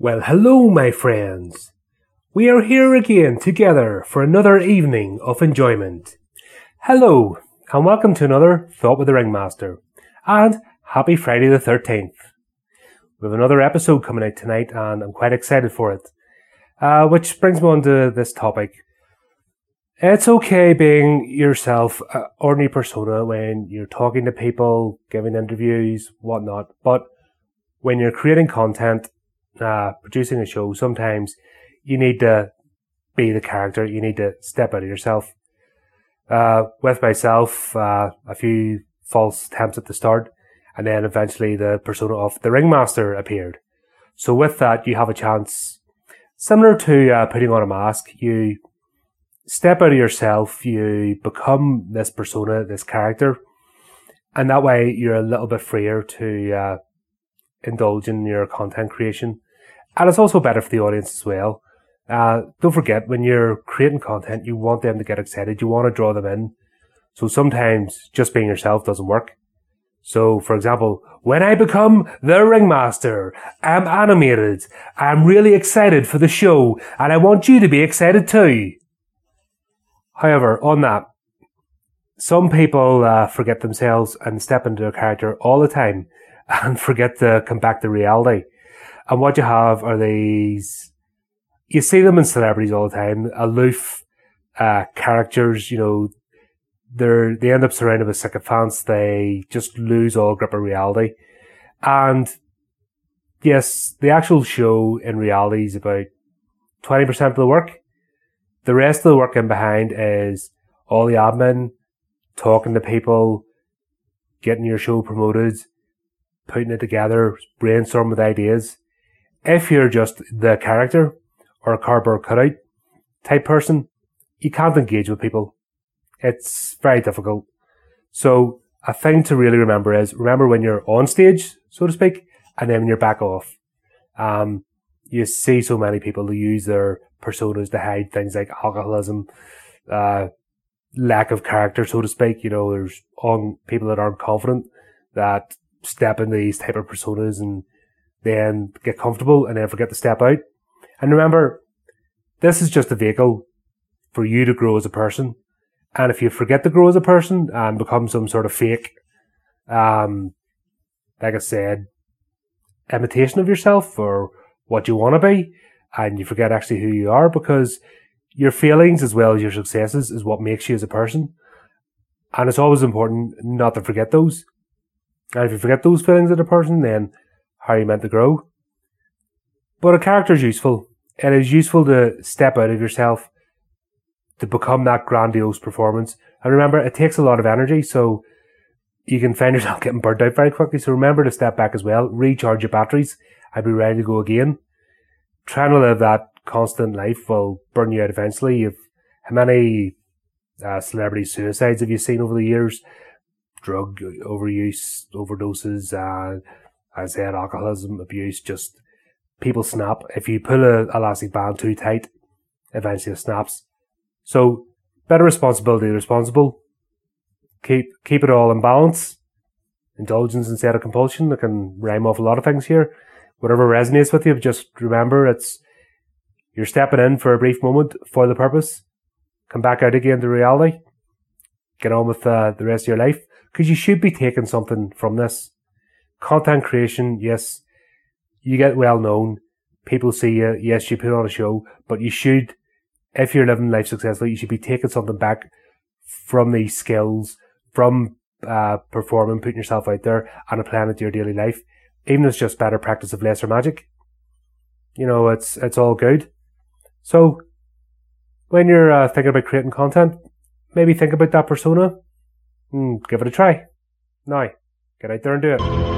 Well, hello, my friends. We are here again together for another evening of enjoyment. Hello, and welcome to another Thought with the Ringmaster. And happy Friday the 13th. We have another episode coming out tonight, and I'm quite excited for it. Uh, which brings me on to this topic. It's okay being yourself, uh, ordinary persona, when you're talking to people, giving interviews, whatnot. But when you're creating content, uh, producing a show, sometimes you need to be the character. You need to step out of yourself. Uh, with myself, uh, a few false attempts at the start, and then eventually the persona of the ringmaster appeared. So with that, you have a chance, similar to uh, putting on a mask. You step out of yourself. You become this persona, this character, and that way you're a little bit freer to uh, indulge in your content creation and it's also better for the audience as well. Uh, don't forget, when you're creating content, you want them to get excited. You want to draw them in. So sometimes just being yourself doesn't work. So, for example, when I become the ringmaster, I'm animated. I'm really excited for the show, and I want you to be excited too. However, on that, some people uh, forget themselves and step into a character all the time and forget to come back to reality. And what you have are these, you see them in celebrities all the time, aloof uh, characters, you know, they're, they end up surrounded with sycophants. They just lose all grip of reality. And yes, the actual show in reality is about 20% of the work. The rest of the work in behind is all the admin, talking to people, getting your show promoted, putting it together, brainstorming with ideas if you're just the character or a cardboard cutout type person, you can't engage with people. It's very difficult. So a thing to really remember is remember when you're on stage, so to speak, and then when you're back off. Um, you see so many people who use their personas to hide things like alcoholism, uh, lack of character, so to speak. You know, there's on people that aren't confident that step into these type of personas and then get comfortable and then forget to step out. And remember, this is just a vehicle for you to grow as a person. And if you forget to grow as a person and become some sort of fake, um, like I said, imitation of yourself or what you want to be, and you forget actually who you are because your feelings as well as your successes is what makes you as a person. And it's always important not to forget those. And if you forget those feelings of a person, then how you meant to grow. But a character is useful. It is useful to step out of yourself to become that grandiose performance. And remember, it takes a lot of energy, so you can find yourself getting burnt out very quickly. So remember to step back as well, recharge your batteries, and be ready to go again. Trying to live that constant life will burn you out eventually. You've how many uh, celebrity suicides have you seen over the years? Drug overuse, overdoses, uh, I said alcoholism, abuse, just people snap. If you pull a elastic band too tight, eventually it snaps. So better responsibility responsible. Keep keep it all in balance. Indulgence instead of compulsion. I can rhyme off a lot of things here. Whatever resonates with you, just remember it's you're stepping in for a brief moment for the purpose. Come back out again to reality. Get on with uh, the rest of your life because you should be taking something from this content creation, yes, you get well known. People see you. Yes, you put on a show, but you should, if you're living life successfully, you should be taking something back from these skills, from uh, performing, putting yourself out there and applying it to your daily life. Even if it's just better practice of lesser magic. You know, it's, it's all good. So, when you're uh, thinking about creating content, maybe think about that persona and give it a try. Now, get out there and do it.